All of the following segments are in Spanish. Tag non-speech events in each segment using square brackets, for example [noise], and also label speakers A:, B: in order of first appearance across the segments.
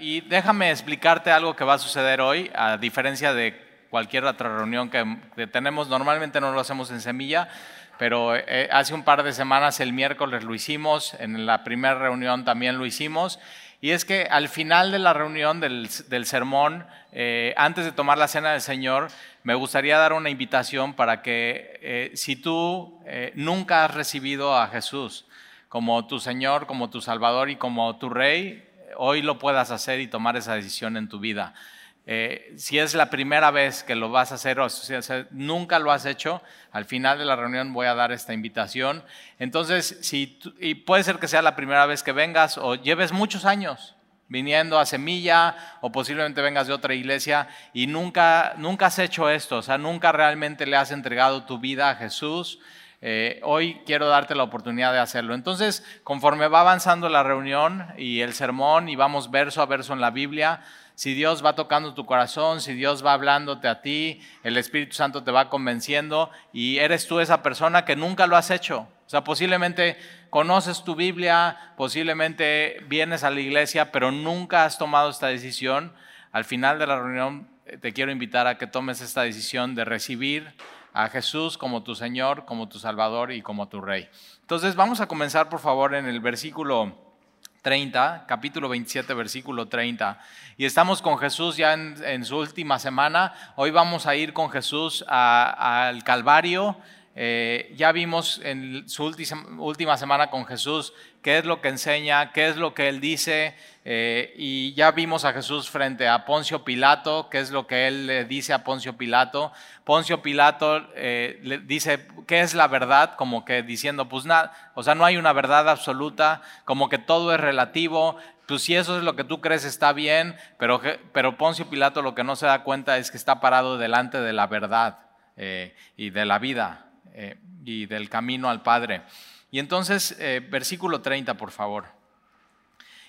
A: Y déjame explicarte algo que va a suceder hoy, a diferencia de cualquier otra reunión que, tenemos. Normalmente no lo hacemos en semilla, pero eh, hace un par de semanas, el miércoles lo hicimos, en la primera reunión también lo hicimos. Y es que al final de la reunión del, sermón, eh, antes de tomar la cena del Señor, me gustaría dar una invitación para que eh, si tú nunca has recibido a Jesús como tu Señor, como tu Salvador y como tu Rey, hoy lo puedas hacer y tomar esa decisión en tu vida. Eh, si es la primera vez que lo vas a hacer o si nunca lo has hecho, al final de la reunión voy a dar esta invitación. Entonces, si, y puede ser que sea la primera vez que vengas o lleves muchos años viniendo a Semilla o posiblemente vengas de otra iglesia y nunca, nunca has hecho esto, o sea, nunca realmente le has entregado tu vida a Jesús. Eh, hoy quiero darte la oportunidad de hacerlo. Entonces, conforme va avanzando la reunión y el sermón y vamos verso a verso en la Biblia, si Dios va tocando tu corazón, si Dios va hablándote a ti, el Espíritu Santo te va convenciendo y eres tú esa persona que nunca lo has hecho. O sea, posiblemente conoces tu Biblia, posiblemente vienes a la iglesia, pero nunca has tomado esta decisión. Al final de la reunión eh, te quiero invitar a que tomes esta decisión de recibir a Jesús como tu Señor, como tu Salvador y como tu Rey. Entonces vamos a comenzar por favor en el versículo 30, capítulo 27, versículo 30. Y estamos con Jesús ya en, su última semana. Hoy vamos a ir con Jesús al Calvario. Eh, ya vimos en su última semana con Jesús qué es lo que enseña, qué es lo que él dice. Eh, y ya vimos a Jesús frente a Poncio Pilato, qué es lo que él le dice a Poncio Pilato. Poncio Pilato eh, le dice, ¿qué es la verdad? Como que diciendo, pues nada, o sea, no hay una verdad absoluta, como que todo es relativo. Pues si eso es lo que tú crees está bien, pero, pero Poncio Pilato lo que no se da cuenta es que está parado delante de la verdad y de la vida y del camino al Padre. Y entonces, versículo 30, por favor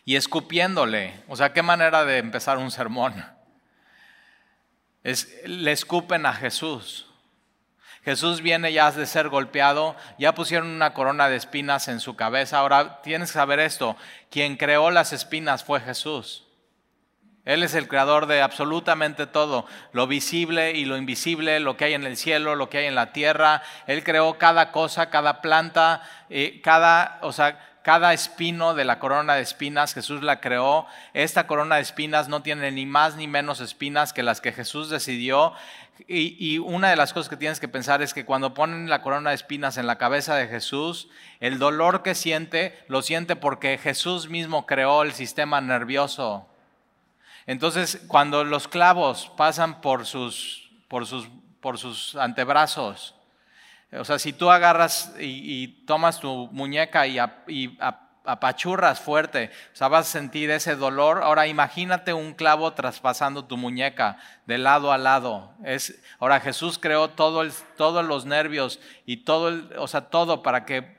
A: y escupiéndole. O sea, qué manera de empezar un sermón. Es, le escupen a Jesús. Jesús viene ya de ser golpeado, ya pusieron una corona de espinas en su cabeza. Ahora tienes que saber esto, quien creó las espinas fue Jesús. Él es el creador de absolutamente todo, lo visible y lo invisible, lo que hay en el cielo, lo que hay en la tierra. Él creó cada cosa, cada planta, eh, cada, o sea, cada espino de la corona de espinas Jesús la creó. Esta corona de espinas no tiene ni más ni menos espinas que las que Jesús decidió. Y, una de las cosas que tienes que pensar es que cuando ponen la corona de espinas en la cabeza de Jesús, el dolor que siente lo siente porque Jesús mismo creó el sistema nervioso. Entonces, cuando los clavos pasan por sus, por sus, por sus antebrazos, o sea, si tú agarras y, tomas tu muñeca y, apachurras fuerte, o sea, vas a sentir ese dolor. Ahora imagínate un clavo traspasando tu muñeca de lado a lado. Es, ahora Jesús creó todo todos los nervios y todo, o sea, todo para que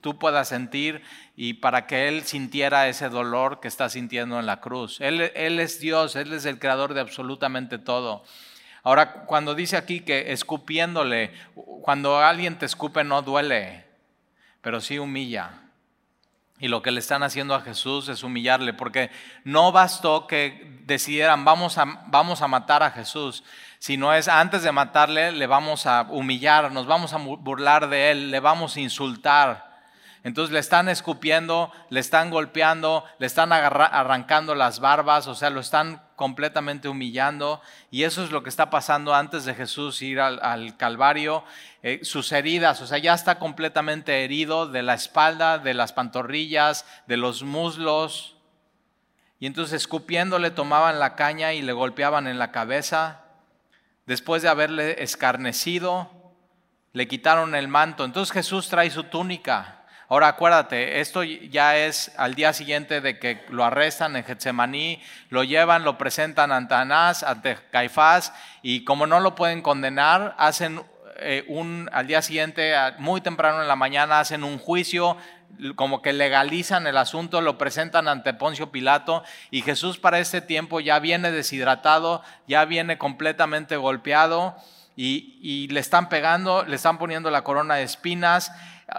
A: tú puedas sentir y para que Él sintiera ese dolor que está sintiendo en la cruz. Él, él es Dios, Él es el creador de absolutamente todo. Ahora, cuando dice aquí que escupiéndole, cuando alguien te escupe no duele, pero sí humilla. Y lo que le están haciendo a Jesús es humillarle, porque no bastó que decidieran vamos a, vamos a matar a Jesús, sino es antes de matarle le vamos a humillar, nos vamos a burlar de él, le vamos a insultar. Entonces le están escupiendo, le están golpeando, le están arrancando las barbas, o sea, lo están completamente humillando. Y eso es lo que está pasando antes de Jesús ir al, Calvario. Eh, sus heridas, o sea, ya está completamente herido de la espalda, de las pantorrillas, de los muslos. Y entonces escupiéndole tomaban la caña y le golpeaban en la cabeza. Después de haberle escarnecido, le quitaron el manto. Entonces Jesús trae su túnica Ahora acuérdate, esto ya es al día siguiente de que lo arrestan en Getsemaní, lo llevan, lo presentan ante Anás, ante Caifás, y como no lo pueden condenar, hacen eh, un, al día siguiente, muy temprano en la mañana, hacen un juicio, como que legalizan el asunto, lo presentan ante Poncio Pilato, y Jesús para este tiempo ya viene deshidratado, ya viene completamente golpeado, y, y le están pegando, le están poniendo la corona de espinas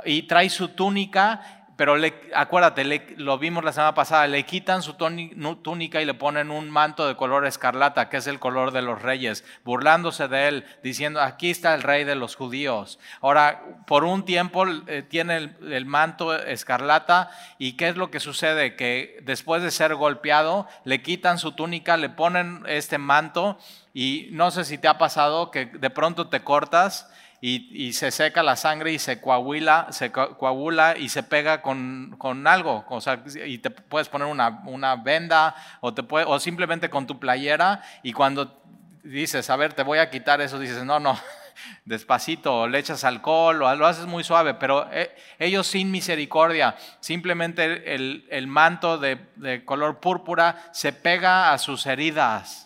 A: y trae su túnica, pero acuérdate, lo vimos la semana pasada, le quitan su túnica y le ponen un manto de color escarlata, que es el color de los reyes, burlándose de él, diciendo, aquí está el rey de los judíos. Ahora, por un tiempo eh, tiene el, manto escarlata y ¿qué es lo que sucede? Que después de ser golpeado, le quitan su túnica, le ponen este manto y no sé si te ha pasado que de pronto te cortas y, se seca la sangre y se coagula, se coagula y se pega con, algo. O sea, y te puedes poner una, venda o, te puede, o simplemente con tu playera y cuando dices, a ver, te voy a quitar eso, dices, no, no, [laughs] despacito, le echas alcohol o lo haces muy suave, pero eh, ellos sin misericordia, simplemente el, manto de, de color púrpura se pega a sus heridas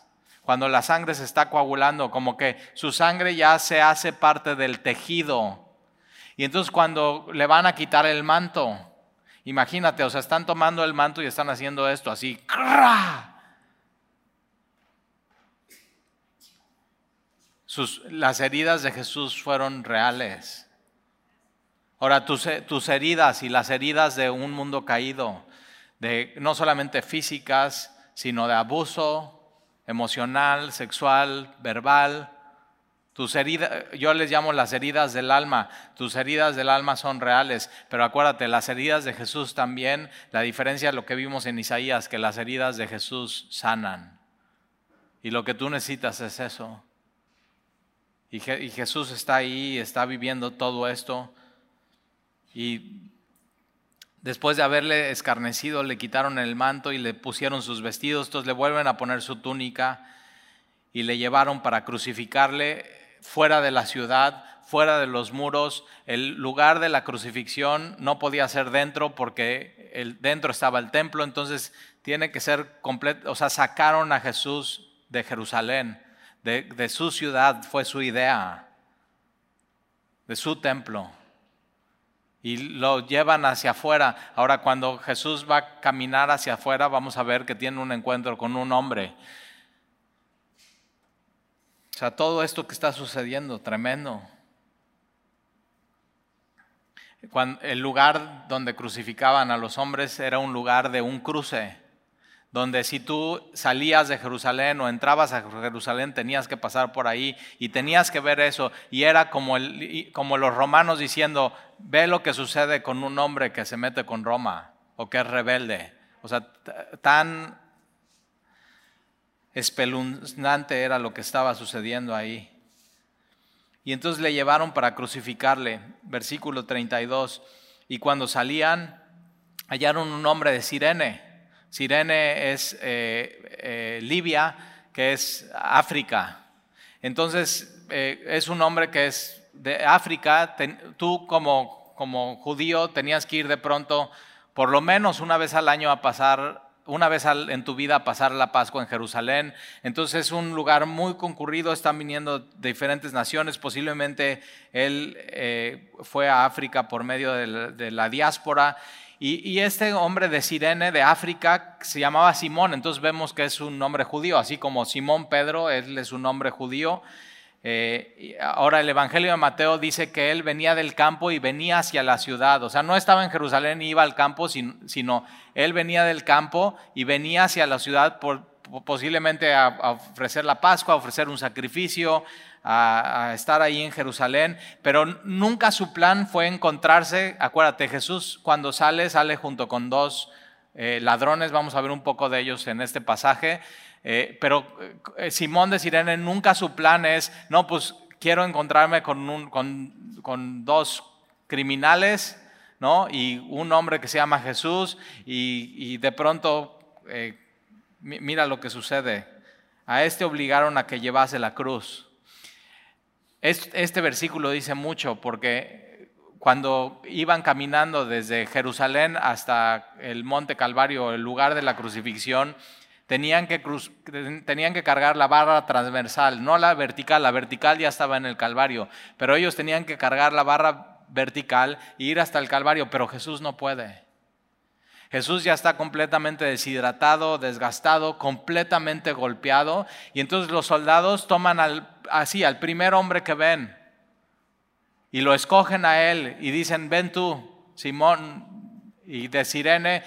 A: cuando la sangre se está coagulando, como que su sangre ya se hace parte del tejido. Y entonces cuando le van a quitar el manto, imagínate, o sea, están tomando el manto y están haciendo esto así. Sus, las heridas de Jesús fueron reales. Ahora, tus, tus heridas y las heridas de un mundo caído, de no solamente físicas, sino de abuso, emocional, sexual, verbal. Tus heridas, yo les llamo las heridas del alma. Tus heridas del alma son reales, pero acuérdate, las heridas de Jesús también, la diferencia de lo que vimos en Isaías, que las heridas de Jesús sanan. Y lo que tú necesitas es eso. Y, y Jesús está ahí, está viviendo todo esto. Y Después de haberle escarnecido, le quitaron el manto y le pusieron sus vestidos, entonces le vuelven a poner su túnica y le llevaron para crucificarle fuera de la ciudad, fuera de los muros. El lugar de la crucifixión no podía ser dentro porque el, dentro estaba el templo, entonces tiene que ser completo, o sea, sacaron a Jesús de Jerusalén, de su ciudad, fue su idea, de su templo y lo llevan hacia afuera. Ahora, cuando Jesús va a caminar hacia afuera, vamos a ver que tiene un encuentro con un hombre. O sea, todo esto que está sucediendo, tremendo. el lugar donde crucificaban a los hombres era un lugar de un cruce donde si tú salías de Jerusalén o entrabas a Jerusalén tenías que pasar por ahí y tenías que ver eso y era como, como los romanos diciendo, ve lo que sucede con un hombre que se mete con Roma o que es rebelde. O sea, tan espeluznante era lo que estaba sucediendo ahí. Y entonces le llevaron para crucificarle, versículo 32, y cuando salían hallaron un hombre de Sirene Sirene es eh, eh, Libia, que es África. Entonces, eh, es un hombre que es de África. tú como, como judío tenías que ir de pronto, por lo menos una vez al año a pasar una vez en tu vida a pasar la Pascua en Jerusalén. Entonces es un lugar muy concurrido, están viniendo de diferentes naciones, posiblemente él fue a África por medio de la diáspora y, este hombre de Sirene, de África, se llamaba Simón, entonces vemos que es un nombre judío, así como Simón Pedro, él es un nombre judío. Eh, ahora el Evangelio de Mateo dice que él venía del campo y venía hacia la ciudad, o sea, no estaba en Jerusalén y iba al campo, sino, él venía del campo y venía hacia la ciudad por, posiblemente a, ofrecer la Pascua, a ofrecer un sacrificio, a, estar ahí en Jerusalén, pero nunca su plan fue encontrarse, acuérdate, Jesús cuando sale, sale junto con dos eh, ladrones, vamos a ver un poco de ellos en este pasaje, eh, pero eh, Simón de Sirene nunca su plan es, no, pues quiero encontrarme con, un, con, dos criminales, ¿no? Y un hombre que se llama Jesús y, de pronto, mira lo que sucede, a este obligaron a que llevase la cruz. Este versículo dice mucho porque cuando iban caminando desde Jerusalén hasta el monte Calvario, el lugar de la crucifixión, tenían que, tenían que cargar la barra transversal, no la vertical, la vertical ya estaba en el Calvario, pero ellos tenían que cargar la barra vertical e ir hasta el Calvario, pero Jesús no puede. Jesús ya está completamente deshidratado, desgastado, completamente golpeado. Y entonces los soldados toman al, así al primer hombre que ven y lo escogen a él y dicen, ven tú, Simón. y de Sirene,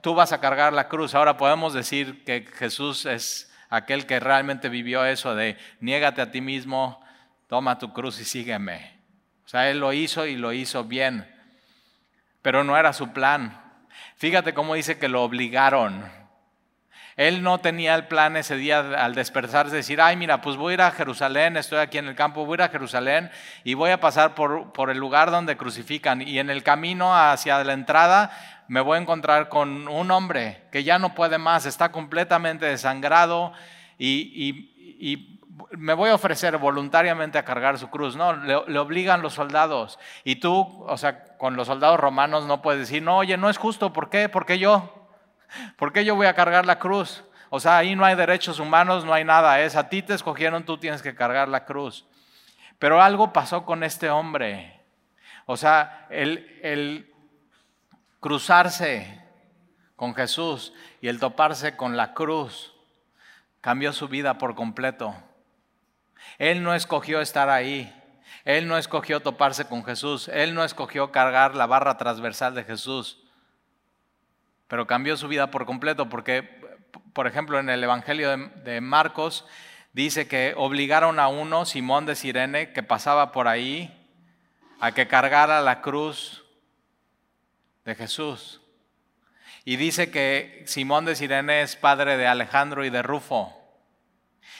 A: tú vas a cargar la cruz. Ahora podemos decir que Jesús es aquel que realmente vivió eso de niégate a ti mismo, toma tu cruz y sígueme. O sea, él lo hizo y lo hizo bien, pero no era su plan. Fíjate cómo dice que lo obligaron. Él no tenía el plan ese día al despertarse, decir, ay, mira, pues voy a ir a Jerusalén, estoy aquí en el campo, voy a ir a Jerusalén y voy a pasar por, por el lugar donde crucifican. Y en el camino hacia la entrada me voy a encontrar con un hombre que ya no puede más, está completamente desangrado y, y, me voy a ofrecer voluntariamente a cargar su cruz. No, le, obligan los soldados. Y tú, o sea, con los soldados romanos no puedes decir, no, oye, no es justo, ¿por qué? ¿Por qué yo? ¿Por qué yo voy a cargar la cruz? O sea, ahí no hay derechos humanos, no hay nada. Es a ti te escogieron, tú tienes que cargar la cruz. Pero algo pasó con este hombre. O sea, el, el cruzarse con Jesús y el toparse con la cruz cambió su vida por completo. Él no escogió estar ahí. Él no escogió toparse con Jesús. Él no escogió cargar la barra transversal de Jesús pero cambió su vida por completo porque, por ejemplo, en el Evangelio de, Marcos dice que obligaron a uno, Simón de Sirene, que pasaba por ahí, a que cargara la cruz de Jesús. Y dice que Simón de Sirene es padre de Alejandro y de Rufo.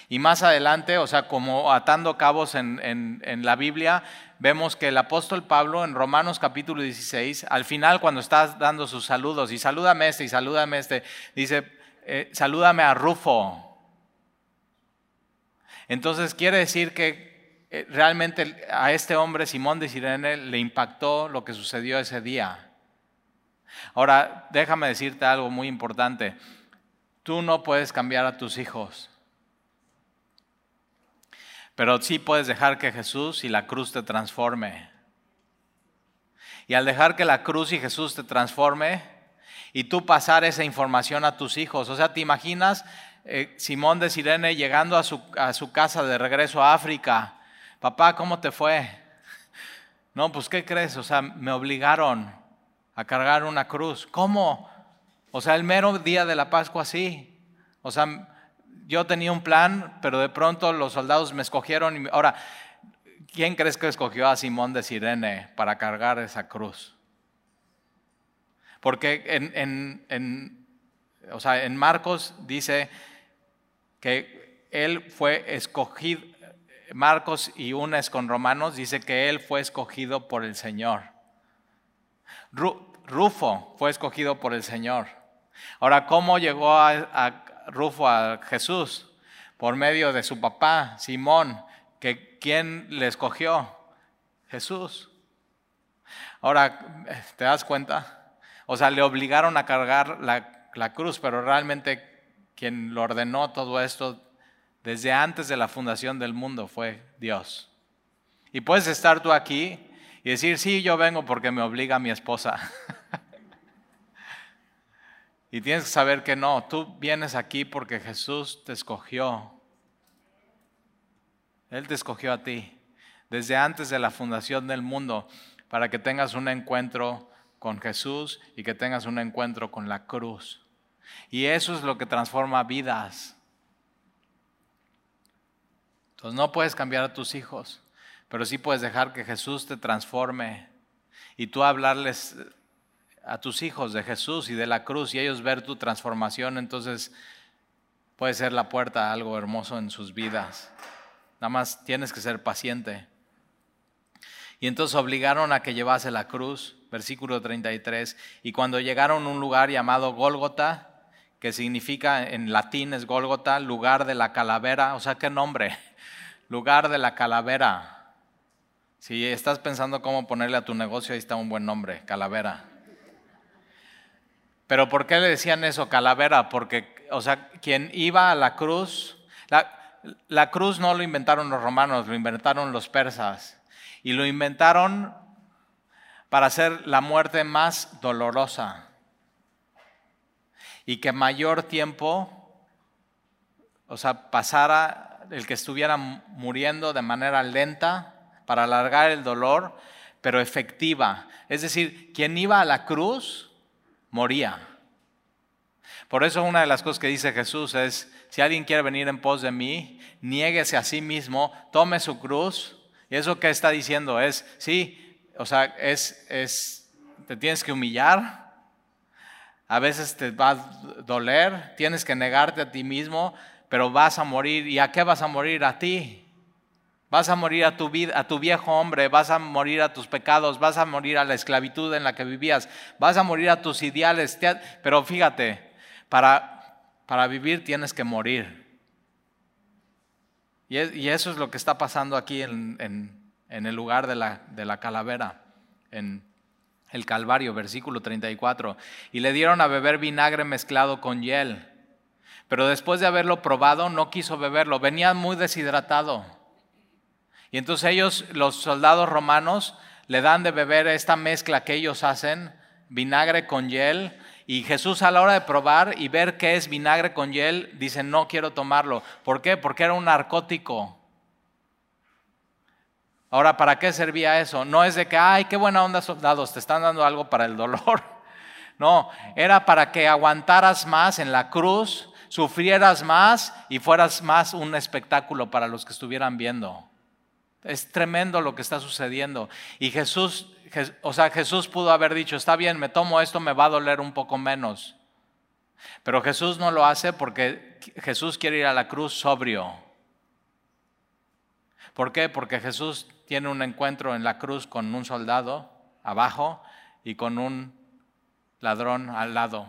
A: Y más adelante, o sea, como atando cabos en, la Biblia, vemos que el apóstol Pablo en Romanos capítulo 16, al final cuando está dando sus saludos, y salúdame este y salúdame este, dice, eh, salúdame a Rufo. Entonces quiere decir que eh, realmente a este hombre, Simón de Sirene, le impactó lo que sucedió ese día. Ahora, déjame decirte algo muy importante. Tú no puedes cambiar a tus hijos. Pero sí puedes dejar que Jesús y la cruz te transforme. Y al dejar que la cruz y Jesús te transforme y tú pasar esa información a tus hijos. O sea, ¿te imaginas eh, Simón de Sirene llegando a su, a su casa de regreso a África? Papá, ¿cómo te fue? No, pues ¿qué crees? O sea, me obligaron a cargar una cruz. ¿Cómo? O sea, el mero día de la Pascua sí. O sea, yo tenía un plan, pero de pronto los soldados me escogieron. Y, ahora, ¿quién crees que escogió a Simón de Sirene para cargar esa cruz? Porque en, o sea, en Marcos dice que él fue escogido, Marcos y unes con Romanos dice que él fue escogido por el Señor. Rufo fue escogido por el Señor. Ahora, ¿cómo llegó a Rufo a Jesús por medio de su papá, Simón, que ¿quién le escogió? Jesús. Ahora, ¿te das cuenta? O sea, le obligaron a cargar la, la cruz, pero realmente quien lo ordenó todo esto desde antes de la fundación del mundo fue Dios. Y puedes estar tú aquí y decir, sí, yo vengo porque me obliga mi esposa. [laughs] Y tienes que saber que no, tú vienes aquí porque Jesús te escogió. Él te escogió a ti desde antes de la fundación del mundo para que tengas un encuentro con Jesús y que tengas un encuentro con la cruz. Y eso es lo que transforma vidas. Entonces no puedes cambiar a tus hijos, pero sí puedes dejar que Jesús te transforme y tú hablarles a tus hijos de Jesús y de la cruz y ellos ver tu transformación, entonces puede ser la puerta a algo hermoso en sus vidas. Nada más tienes que ser paciente. Y entonces obligaron a que llevase la cruz, versículo 33, y cuando llegaron a un lugar llamado Gólgota, que significa en latín es Gólgota, lugar de la calavera, o sea, ¿qué nombre? [laughs] Lugar de la calavera. Si estás pensando cómo ponerle a tu negocio, ahí está un buen nombre, calavera. Pero ¿por qué le decían eso, calavera? Porque, o sea, quien iba a la cruz, la, cruz no lo inventaron los romanos, lo inventaron los persas. Y lo inventaron para hacer la muerte más dolorosa. Y que mayor tiempo, o sea, pasara el que estuviera muriendo de manera lenta para alargar el dolor, pero efectiva. Es decir, quien iba a la cruz moría. Por eso una de las cosas que dice Jesús es, si alguien quiere venir en pos de mí, niéguese a sí mismo, tome su cruz. Y eso que está diciendo es, sí, o sea, es, es, te tienes que humillar, a veces te va a doler, tienes que negarte a ti mismo, pero vas a morir. ¿Y a qué vas a morir? A ti. Vas a morir a tu vida, a tu viejo hombre, vas a morir a tus pecados, vas a morir a la esclavitud en la que vivías, vas a morir a tus ideales. Pero fíjate, para, para vivir tienes que morir. Y, eso es lo que está pasando aquí en, en, el lugar de la, de la calavera, en el Calvario, versículo 34. Y le dieron a beber vinagre mezclado con hiel. Pero después de haberlo probado, no quiso beberlo. Venía muy deshidratado. Y entonces ellos, los soldados romanos, le dan de beber esta mezcla que ellos hacen, vinagre con hiel. Y Jesús a la hora de probar y ver qué es vinagre con hiel, dice, no quiero tomarlo. ¿Por qué? Porque era un narcótico. Ahora, ¿para qué servía eso? No es de que, ay, qué buena onda soldados, te están dando algo para el dolor. [laughs] No, era para que aguantaras más en la cruz, sufrieras más y fueras más un espectáculo para los que estuvieran viendo. Es tremendo lo que está sucediendo. Y Jesús, o sea, Jesús pudo haber dicho, está bien, me tomo esto, me va a doler un poco menos. Pero Jesús no lo hace porque Jesús quiere ir a la cruz sobrio. ¿Por qué? Porque Jesús tiene un encuentro en la cruz con un soldado abajo y con un ladrón al lado.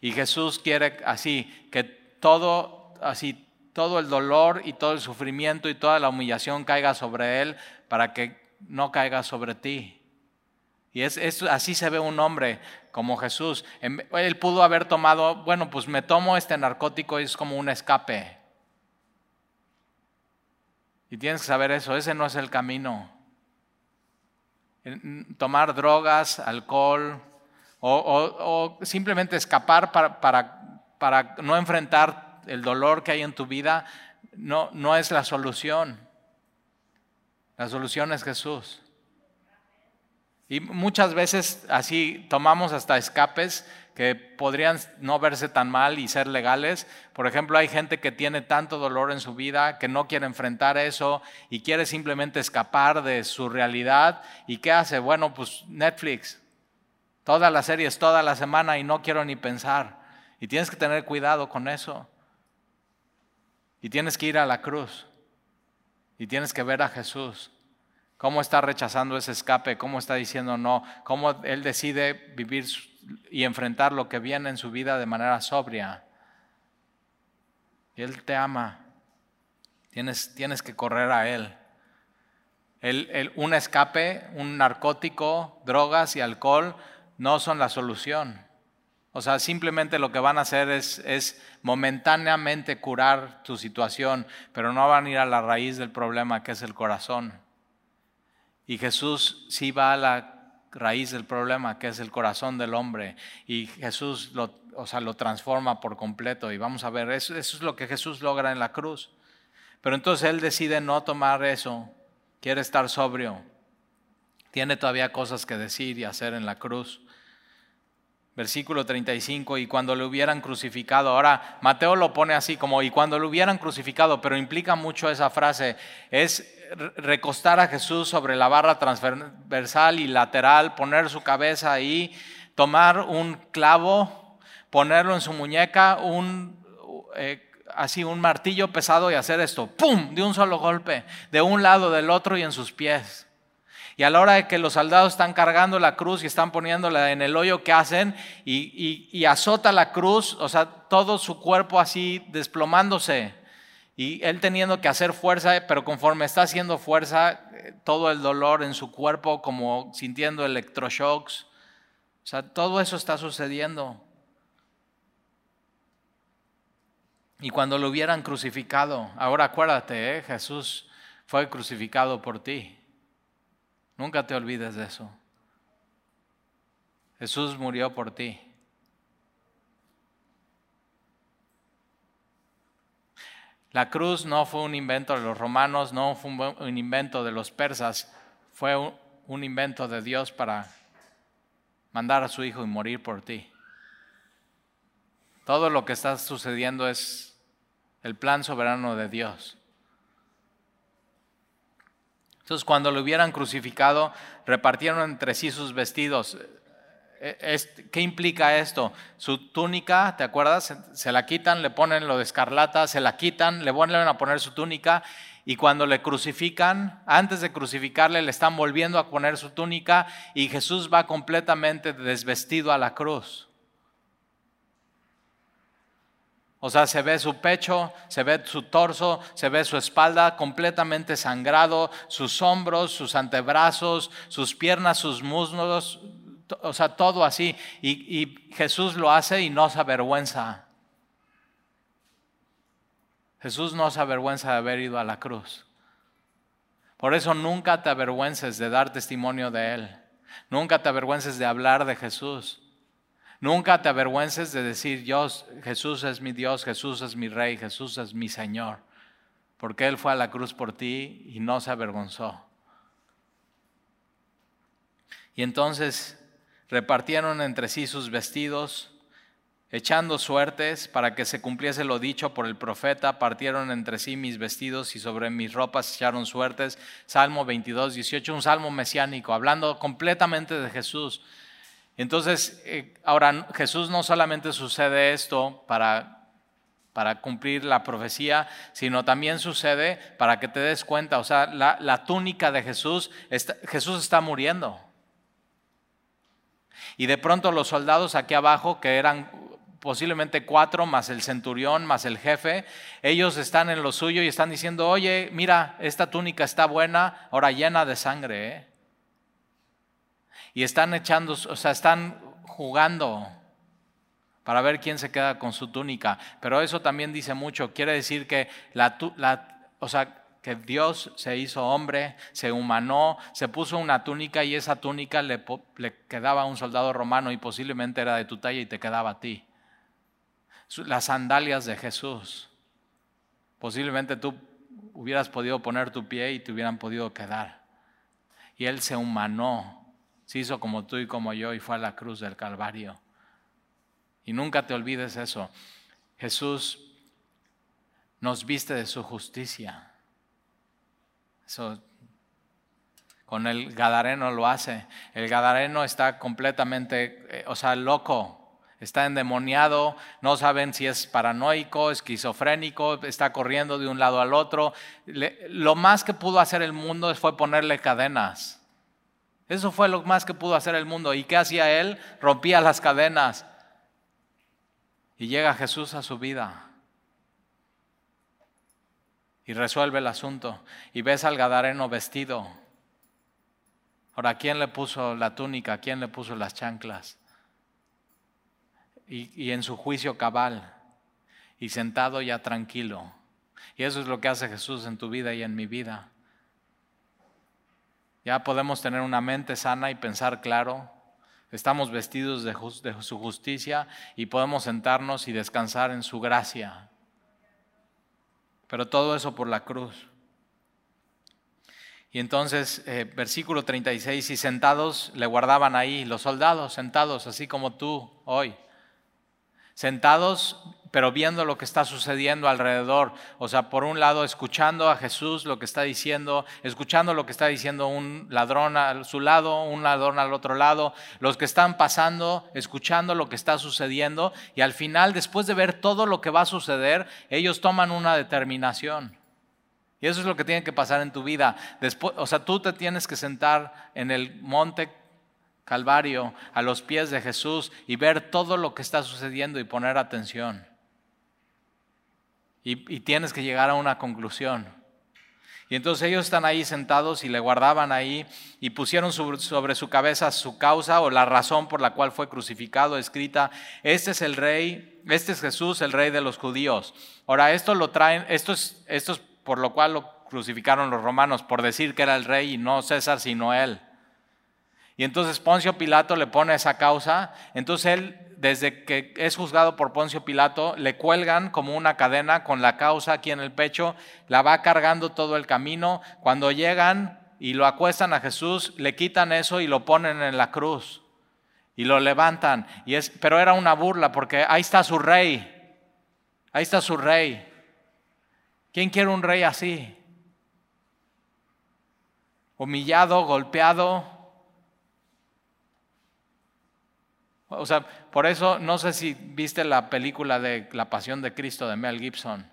A: Y Jesús quiere así que todo así todo el dolor y todo el sufrimiento y toda la humillación caiga sobre él para que no caiga sobre ti. Y es, así se ve un hombre como Jesús. Él pudo haber tomado, bueno, pues me tomo este narcótico y es como un escape. Y tienes que saber eso, ese no es el camino. Tomar drogas, alcohol o, simplemente escapar para no enfrentar el dolor que hay en tu vida, no, no es la solución. La solución es Jesús. Y muchas veces así tomamos hasta escapes que podrían no verse tan mal y ser legales. Por ejemplo, hay gente que tiene tanto dolor en su vida que no quiere enfrentar eso y quiere simplemente escapar de su realidad. ¿Y qué hace? Bueno, pues Netflix. Todas las series, toda la semana y no quiero ni pensar. Y tienes que tener cuidado con eso. Y tienes que ir a la cruz. Y tienes que ver a Jesús. Cómo está rechazando ese escape, cómo está diciendo no, cómo Él decide vivir y enfrentar lo que viene en su vida de manera sobria. Él te ama. Tienes, tienes que correr a Él. un escape, un narcótico, drogas y alcohol no son la solución. O sea, simplemente lo que van a hacer es, momentáneamente curar tu situación, pero no van a ir a la raíz del problema que es el corazón. Y Jesús sí va a la raíz del problema que es el corazón del hombre. Y Jesús lo, o sea, lo transforma por completo. Y vamos a ver, eso, eso es lo que Jesús logra en la cruz. Pero entonces Él decide no tomar eso, quiere estar sobrio. Tiene todavía cosas que decir y hacer en la cruz. Versículo 35, y cuando le hubieran crucificado, ahora Mateo lo pone así como, y cuando le hubieran crucificado, pero implica mucho esa frase, es recostar a Jesús sobre la barra transversal y lateral, poner su cabeza ahí, tomar un clavo, ponerlo en su muñeca, un, eh, así un martillo pesado y hacer esto, ¡pum!, de un solo golpe, de un lado, del otro y en sus pies. Y a la hora de que los soldados están cargando la cruz y están poniéndola en el hoyo que hacen y, azota la cruz, o sea, todo su cuerpo así desplomándose. Y él teniendo que hacer fuerza, pero conforme está haciendo fuerza, eh, todo el dolor en su cuerpo, como sintiendo electroshocks. O sea, todo eso está sucediendo. Y cuando lo hubieran crucificado, ahora acuérdate, ¿eh? Jesús fue crucificado por ti. Nunca te olvides de eso. Jesús murió por ti. La cruz no fue un invento de los romanos, no fue un invento de los persas, fue un invento de Dios para, mandar a su hijo y morir por ti. Todo lo que está sucediendo es el plan soberano de Dios. Entonces cuando lo hubieran crucificado, repartieron entre sí sus vestidos. E, ¿Qué implica esto? Su túnica, ¿te acuerdas? Se la quitan, le ponen lo de escarlata, se la quitan, le vuelven a poner su túnica y cuando le crucifican, antes de crucificarle, le están volviendo a poner su túnica y Jesús va completamente desvestido a la cruz. O sea, se ve su pecho, se ve su torso, se ve su espalda completamente sangrado, sus hombros, sus antebrazos, sus piernas, sus muslos, o sea, todo así. Y, Jesús lo hace y no se avergüenza. Jesús no se avergüenza de haber ido a la cruz. Por eso nunca te avergüences de dar testimonio de Él. Nunca te avergüences de hablar de Jesús. Nunca te avergüences de decir, Dios, Jesús es mi Dios, Jesús es mi Rey, Jesús es mi Señor, porque Él fue a la cruz por ti y no se avergonzó. Y entonces repartieron entre sí sus vestidos, echando suertes para que se cumpliese lo dicho por el profeta, partieron entre sí mis vestidos y sobre mis ropas echaron suertes. Salmo 22, 18, un salmo mesiánico, hablando completamente de Jesús. Entonces, eh, ahora Jesús no solamente sucede esto para, para cumplir la profecía, sino también sucede para que te des cuenta, o sea, la, túnica de Jesús, Jesús está muriendo. Y de pronto los soldados aquí abajo, que eran posiblemente cuatro, más el centurión, más el jefe, ellos están en lo suyo y están diciendo, oye, mira, esta túnica está buena, ahora llena de sangre. ¿eh? Y están echando, o sea, están jugando para ver quién se queda con su túnica. Pero eso también dice mucho. Quiere decir que Dios se hizo hombre, se humanó, se puso una túnica y esa túnica le, le, quedaba a un soldado romano y posiblemente era de tu talla y te quedaba a ti. Las sandalias de Jesús. Posiblemente tú hubieras podido poner tu pie y te hubieran podido quedar. Y Él se humanó se hizo como tú y como yo y fue a la cruz del Calvario. Y nunca te olvides eso. Jesús nos viste de su justicia. Eso con el Gadareno lo hace. El Gadareno está completamente, eh, o sea, loco, está endemoniado, no saben si es paranoico, esquizofrénico, está corriendo de un lado al otro. lo más que pudo hacer el mundo fue ponerle cadenas. Eso fue lo más que pudo hacer el mundo. ¿Y qué hacía él? Rompía las cadenas. Y llega Jesús a su vida. Y resuelve el asunto. Y ves al Gadareno vestido. Ahora, ¿quién le puso la túnica? ¿Quién le puso las chanclas? Y, y en su juicio cabal. Y sentado ya tranquilo. Y eso es lo que hace Jesús en tu vida y en mi vida. Ya podemos tener una mente sana y pensar claro. Estamos vestidos de, su justicia y podemos sentarnos y descansar en su gracia. Pero todo eso por la cruz. Y entonces, eh, versículo 36, y sentados le guardaban ahí, los soldados sentados, así como tú hoy, sentados pero viendo lo que está sucediendo alrededor. O sea, por un lado, escuchando a Jesús lo que está diciendo, escuchando lo que está diciendo un ladrón a su lado, un ladrón al otro lado, los que están pasando, escuchando lo que está sucediendo, y al final, después de ver todo lo que va a suceder, ellos toman una determinación. Y eso es lo que tiene que pasar en tu vida. Después, o sea, tú te tienes que sentar en el monte Calvario, a los pies de Jesús, y ver todo lo que está sucediendo y poner atención y, tienes que llegar a una conclusión. Y entonces ellos están ahí sentados y le guardaban ahí y pusieron sobre su cabeza su causa o la razón por la cual fue crucificado, escrita, este es el rey, este es Jesús, el rey de los judíos. Ahora, esto lo traen, esto es, esto es por lo cual lo crucificaron los romanos, por decir que era el rey y no César, sino él. Y entonces Poncio Pilato le pone esa causa, entonces él desde que es juzgado por Poncio Pilato, le cuelgan como una cadena con la causa aquí en el pecho, la va cargando todo el camino. Cuando llegan y lo acuestan a Jesús, le quitan eso y lo ponen en la cruz. Y lo levantan. Y es, pero era una burla porque ahí está su rey. Ahí está su rey. ¿Quién quiere un rey así? Humillado, golpeado. O sea, por eso no sé si viste la película de La Pasión de Cristo de Mel Gibson.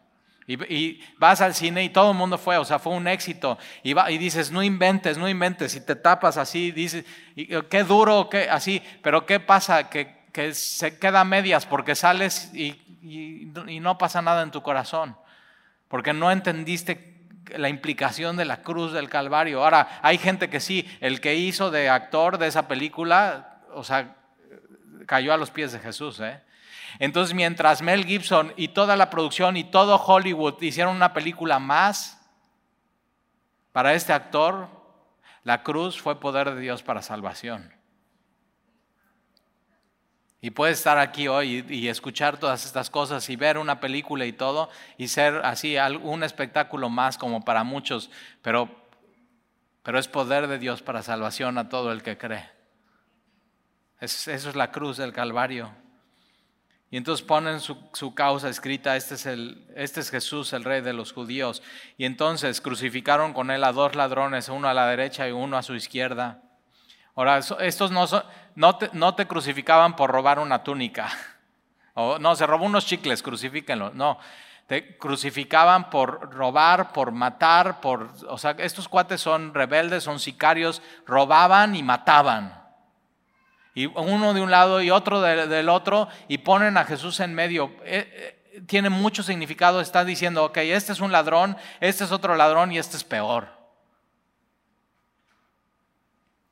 A: Y, vas al cine y todo el mundo fue, o sea, fue un éxito. Y, dices, no inventes, no inventes. Y te tapas así, dices, qué duro, qué así. Pero ¿qué pasa? Que, que se queda a medias porque sales y no pasa nada en tu corazón. Porque no entendiste la implicación de la cruz del Calvario. Ahora, hay gente que sí, el que hizo de actor de esa película, o sea, cayó a los pies de Jesús. ¿eh? Entonces, mientras Mel Gibson y toda la producción y todo Hollywood hicieron una película más, para este actor, la cruz fue poder de Dios para salvación. Y puedes estar aquí hoy y, escuchar todas estas cosas y ver una película y todo y ser así un espectáculo más como para muchos, pero, pero es poder de Dios para salvación a todo el que cree. Eso es la cruz del Calvario. Y entonces ponen su, causa escrita, este es, el, este es Jesús, el rey de los judíos. Y entonces crucificaron con él a dos ladrones, uno a la derecha y uno a su izquierda. Ahora, estos no, no, te, no te crucificaban por robar una túnica. [laughs] O, no, se robó unos chicles, crucifíquenlo. No, te crucificaban por robar, por matar, por... O sea, estos cuates son rebeldes, son sicarios, robaban y mataban. Y uno de un lado y otro del otro y ponen a Jesús en medio. Eh, eh, tiene mucho significado, está diciendo, ok, este es un ladrón, este es otro ladrón y este es peor.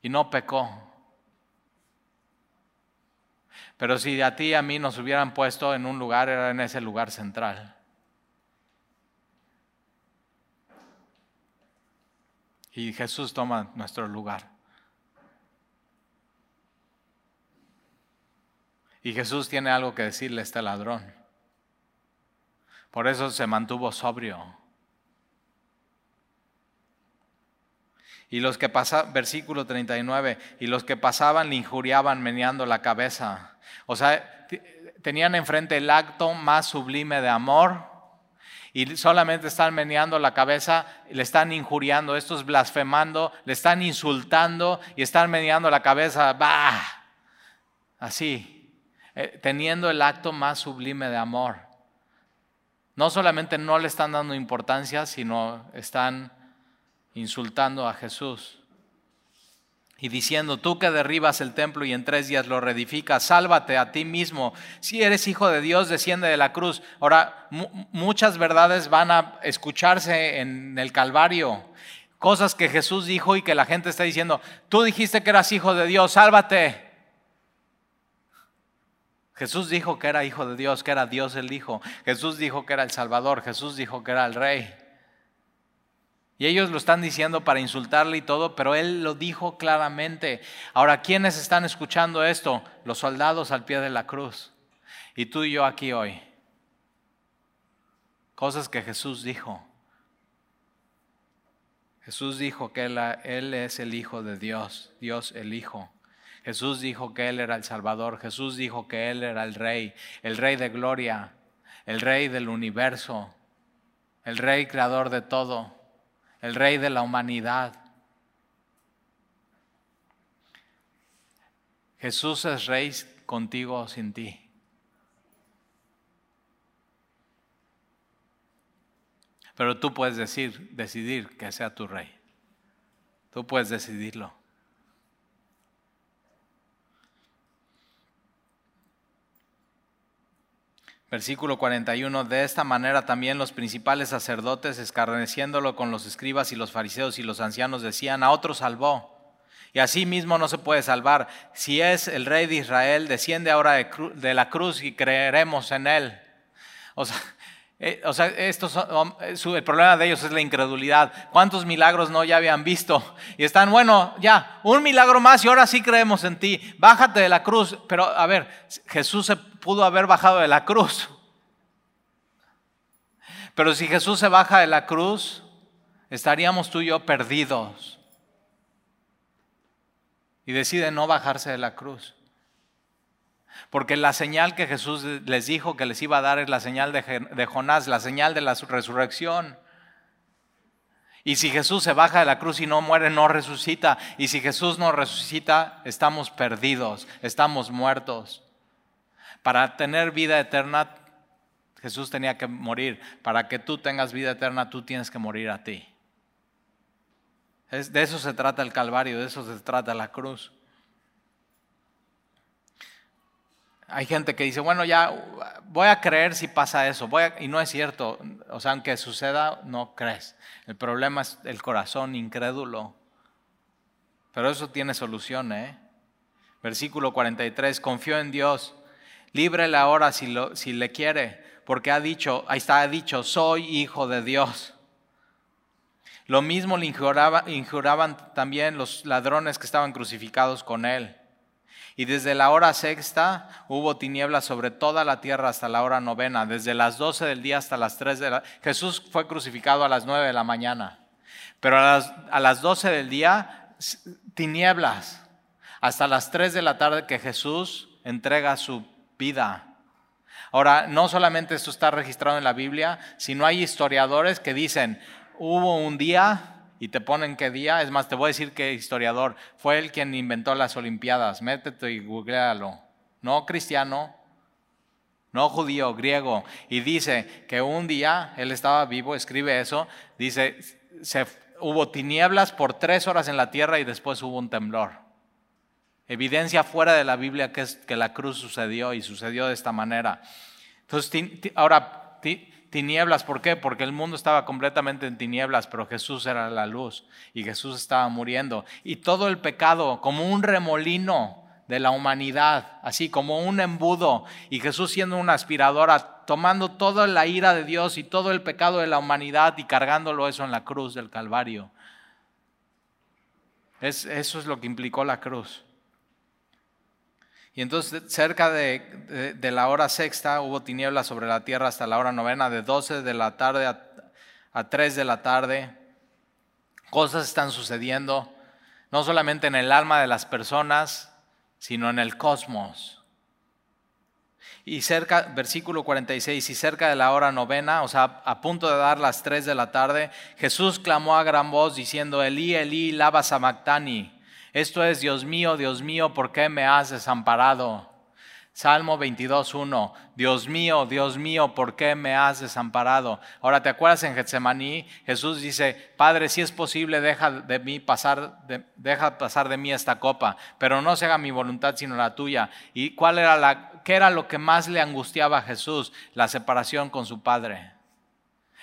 A: Y no pecó. Pero si a ti y a mí nos hubieran puesto en un lugar, era en ese lugar central. Y Jesús toma nuestro lugar. Y Jesús tiene algo que decirle a este ladrón. Por eso se mantuvo sobrio. Y los que pasaban, versículo 39, y los que pasaban le injuriaban meneando la cabeza. O sea, tenían enfrente el acto más sublime de amor y solamente están meneando la cabeza, le están injuriando, estos blasfemando, le están insultando y están meneando la cabeza, bah, así. Eh, teniendo el acto más sublime de amor. No solamente no le están dando importancia, sino están insultando a Jesús. Y diciendo, tú que derribas el templo y en tres días lo reedificas, sálvate a ti mismo. Si eres hijo de Dios, desciende de la cruz. Ahora, muchas verdades van a escucharse en el Calvario. Cosas que Jesús dijo y que la gente está diciendo, tú dijiste que eras hijo de Dios, sálvate. Jesús dijo que era hijo de Dios, que era Dios el Hijo. Jesús dijo que era el Salvador. Jesús dijo que era el Rey. Y ellos lo están diciendo para insultarle y todo, pero Él lo dijo claramente. Ahora, ¿quiénes están escuchando esto? Los soldados al pie de la cruz. Y tú y yo aquí hoy. Cosas que Jesús dijo. Jesús dijo que él, él es el Hijo de Dios, Dios el Hijo. Jesús dijo que Él era el Salvador, Jesús dijo que Él era el Rey, el Rey de gloria, el Rey del universo, el Rey creador de todo, el Rey de la humanidad. Jesús es Rey contigo o sin ti. Pero tú puedes decir, decidir que sea tu rey. Tú puedes decidirlo. Versículo 41, de esta manera también los principales sacerdotes, escarneciéndolo con los escribas y los fariseos y los ancianos, decían, a otro salvó. Y así mismo no se puede salvar. Si es el rey de Israel, desciende ahora de, la cruz y creeremos en él. O sea, [laughs] eh, o sea estos el problema de ellos es la incredulidad. ¿Cuántos milagros no ya habían visto? Y están, bueno, ya, un milagro más y ahora sí creemos en ti. Bájate de la cruz. Pero a ver, Jesús se pudo haber bajado de la cruz. Pero si Jesús se baja de la cruz, estaríamos tú y yo perdidos. Y decide no bajarse de la cruz. Porque la señal que Jesús les dijo que les iba a dar es la señal de, Jonás, la señal de la resurrección. Y si Jesús se baja de la cruz y no muere, no resucita. Y si Jesús no resucita, estamos perdidos, estamos muertos. Para tener vida eterna, Jesús tenía que morir. Para que tú tengas vida eterna, tú tienes que morir a ti. de eso se trata el Calvario, de eso se trata la cruz. Hay gente que dice, bueno, ya voy a creer si pasa eso. y no es cierto. O sea, aunque suceda, no crees. El problema es el corazón incrédulo. Pero eso tiene solución, ¿eh? Versículo 43, confió en Dios. Líbrele ahora si, lo, si le quiere, porque ha dicho, ahí está, ha dicho, soy hijo de Dios. Lo mismo le injuraban también los ladrones que estaban crucificados con él. Y desde la hora sexta hubo tinieblas sobre toda la tierra hasta la hora novena, desde las doce del día hasta las tres de la... Jesús fue crucificado a las nueve de la mañana, pero a las, a las doce del día tinieblas, hasta las tres de la tarde que Jesús entrega su vida. Ahora, no solamente esto está registrado en la Biblia, sino hay historiadores que dicen, hubo un día y te ponen qué día. Es más, te voy a decir que historiador fue el quien inventó las Olimpiadas. Métete y googlealo. No cristiano, no judío, griego. Y dice que un día él estaba vivo, escribe eso. Dice, se, hubo tinieblas por tres horas en la tierra y después hubo un temblor. Evidencia fuera de la Biblia que, es, que la cruz sucedió y sucedió de esta manera. Entonces, ahora, tinieblas. ¿Por qué? Porque el mundo estaba completamente en tinieblas, pero Jesús era la luz y Jesús estaba muriendo. Y todo el pecado, como un remolino de la humanidad, así como un embudo, y Jesús siendo una aspiradora, tomando toda la ira de Dios y todo el pecado de la humanidad y cargándolo eso en la cruz del Calvario. Es, eso es lo que implicó la cruz. Y entonces cerca de, la hora sexta hubo tinieblas sobre la tierra hasta la hora novena, de 12 de la tarde a, a 3 de la tarde. Cosas están sucediendo, no solamente en el alma de las personas, sino en el cosmos. Y cerca, versículo 46, y cerca de la hora novena, o sea, a punto de dar las 3 de la tarde, Jesús clamó a gran voz diciendo, Elí, Elí, lava sabactani esto es, Dios mío, Dios mío, ¿por qué me has desamparado? Salmo 22.1, Dios mío, Dios mío, ¿por qué me has desamparado? Ahora, ¿te acuerdas en Getsemaní? Jesús dice, Padre, si es posible, deja de mí pasar, deja pasar de mí esta copa, pero no se haga mi voluntad sino la tuya. ¿Y cuál era la, qué era lo que más le angustiaba a Jesús? La separación con su Padre.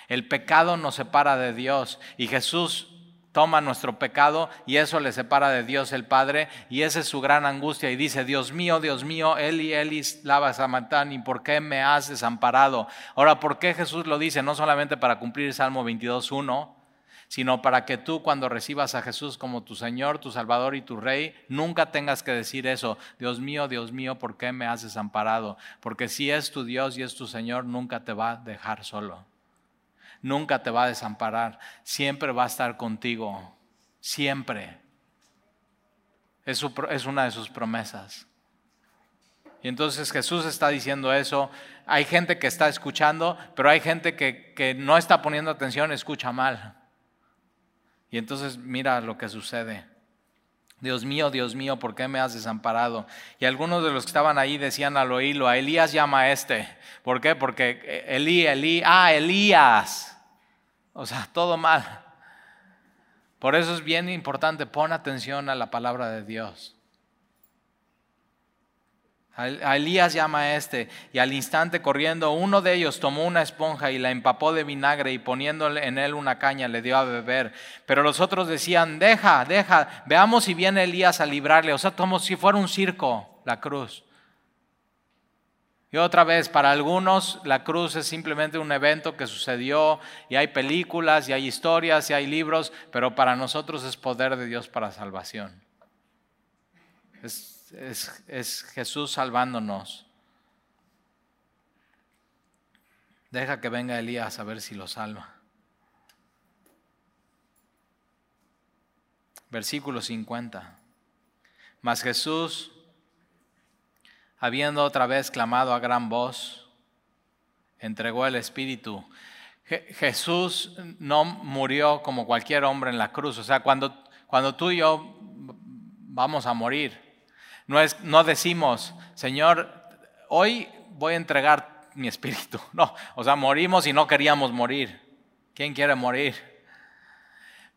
A: El pecado nos separa de Dios y Jesús toma nuestro pecado y eso le separa de Dios el Padre y esa es su gran angustia y dice, Dios mío, Dios mío, Eli, Eli, lava ¿y ¿por qué me has desamparado? Ahora, ¿por qué Jesús lo dice? No solamente para cumplir Salmo 22.1, sino para que tú cuando recibas a Jesús como tu Señor, tu Salvador y tu Rey, nunca tengas que decir eso, Dios mío, Dios mío, ¿por qué me has desamparado? Porque si es tu Dios y es tu Señor, nunca te va a dejar solo nunca te va a desamparar, siempre va a estar contigo, siempre. Es, una de sus promesas. Y entonces Jesús está diciendo eso. Hay gente que está escuchando, pero hay gente que, que no está poniendo atención, escucha mal. Y entonces mira lo que sucede. Dios mío, Dios mío, ¿por qué me has desamparado? Y algunos de los que estaban ahí decían al oírlo, a Elías llama a este. ¿Por qué? Porque Elí, Elí, ah, Elías. O sea, [laughs] todo mal. Por eso es bien importante, pon atención a la palabra de Dios. A Elías llama a este y al instante corriendo uno de ellos tomó una esponja y la empapó de vinagre y poniéndole en él una caña le dio a beber. Pero los otros decían, deja, deja, veamos si viene Elías a librarle. O sea, como si fuera un circo la cruz. Y otra vez, para algunos la cruz es simplemente un evento que sucedió y hay películas y hay historias y hay libros, pero para nosotros es poder de Dios para salvación. Es, es Jesús salvándonos. Deja que venga Elías a ver si lo salva. Versículo 50. Mas Jesús habiendo otra vez clamado a gran voz, entregó el Espíritu. Jesús no murió como cualquier hombre en la cruz. O sea, cuando, cuando tú y yo vamos a morir, no, es, no decimos, Señor, hoy voy a entregar mi espíritu. [laughs] No, o sea, morimos y no queríamos morir. ¿Quién quiere morir?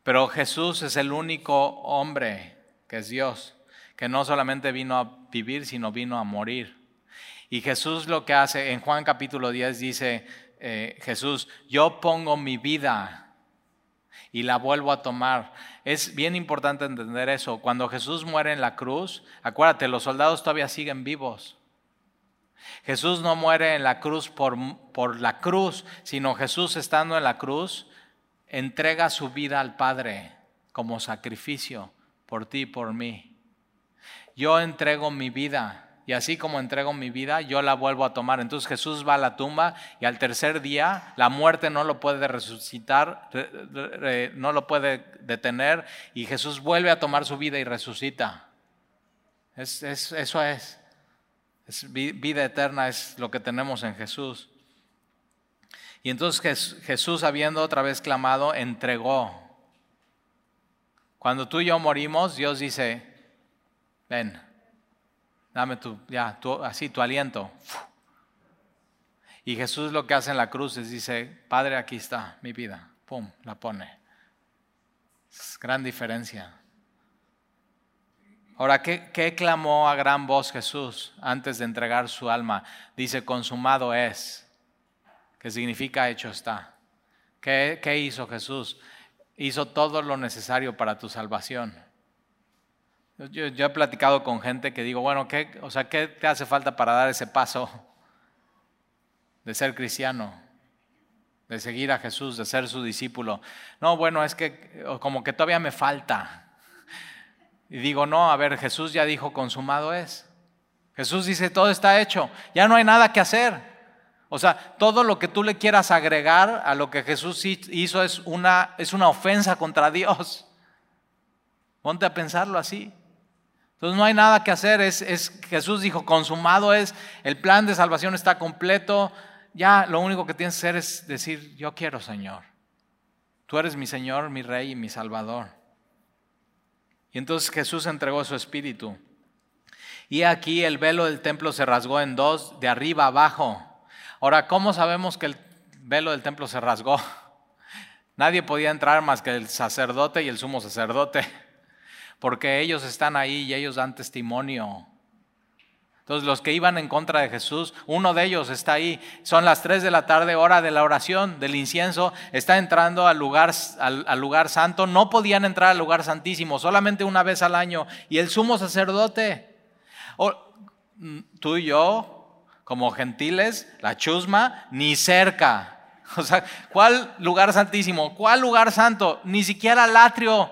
A: Pero Jesús es el único hombre que es Dios, que no solamente vino a vivir, sino vino a morir. Y Jesús lo que hace, en Juan capítulo 10 dice eh, Jesús, yo pongo mi vida y la vuelvo a tomar. Es bien importante entender eso. Cuando Jesús muere en la cruz, acuérdate, los soldados todavía siguen vivos. Jesús no muere en la cruz por, por la cruz, sino Jesús estando en la cruz, entrega su vida al Padre como sacrificio por ti y por mí. Yo entrego mi vida y así como entrego mi vida, yo la vuelvo a tomar. Entonces Jesús va a la tumba y al tercer día la muerte no lo puede resucitar, no lo puede detener y Jesús vuelve a tomar su vida y resucita. Es, eso es. es. Vida eterna es lo que tenemos en Jesús. Y entonces Jesús, habiendo otra vez clamado, entregó. Cuando tú y yo morimos, Dios dice, ven, dame tu, ya, así tu aliento. Y Jesús lo que hace en la cruz es dice, Padre, aquí está mi vida. Pum, la pone. Es gran diferencia. Ahora, ¿qué, ¿qué, clamó a gran voz Jesús antes de entregar su alma? Dice, consumado es que significa hecho está. ¿Qué, ¿Qué, hizo Jesús? Hizo todo lo necesario para tu salvación. Yo, he platicado con gente que digo, bueno, ¿qué, o sea, ¿qué te hace falta para dar ese paso de ser cristiano? De seguir a Jesús, de ser su discípulo. No, bueno, es que como que todavía me falta. Y digo, no, a ver, Jesús ya dijo, consumado es. Jesús dice, todo está hecho, ya no hay nada que hacer. O sea, todo lo que tú le quieras agregar a lo que Jesús hizo es una, es una ofensa contra Dios. Ponte a pensarlo así. Entonces no hay nada que hacer. Es, es, Jesús dijo, consumado es, el plan de salvación está completo. Ya lo único que tienes que hacer es decir, yo quiero Señor. Tú eres mi Señor, mi Rey y mi Salvador. Y entonces Jesús entregó su espíritu. Y aquí el velo del templo se rasgó en dos, de arriba abajo. Ahora, ¿cómo sabemos que el velo del templo se rasgó? [laughs] Nadie podía entrar más que el sacerdote y el sumo sacerdote, porque ellos están ahí y ellos dan testimonio. Entonces los que iban en contra de Jesús, uno de ellos está ahí, son las 3 de la tarde, hora de la oración, del incienso, está entrando al lugar, al, lugar santo, no podían entrar al lugar santísimo, solamente una vez al año, y el sumo sacerdote, tú y yo como gentiles, la chusma, ni cerca. [laughs] O sea, ¿cuál lugar santísimo? ¿Cuál lugar santo? Ni siquiera el atrio.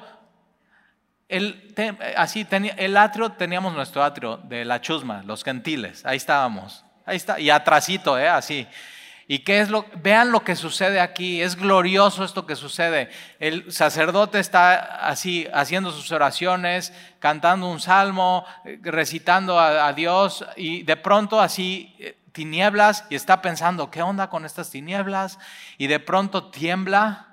A: El, así, el atrio, teníamos nuestro atrio de la chusma, los gentiles, ahí estábamos. Ahí está, y atrasito, ¿eh? así. ¿Y qué es lo? Vean lo que sucede aquí. Es glorioso esto que sucede. El sacerdote está así haciendo sus oraciones, cantando un salmo, eh, recitando a, Dios y de pronto así eh, tinieblas y está pensando, ¿qué onda con estas tinieblas? Y de pronto tiembla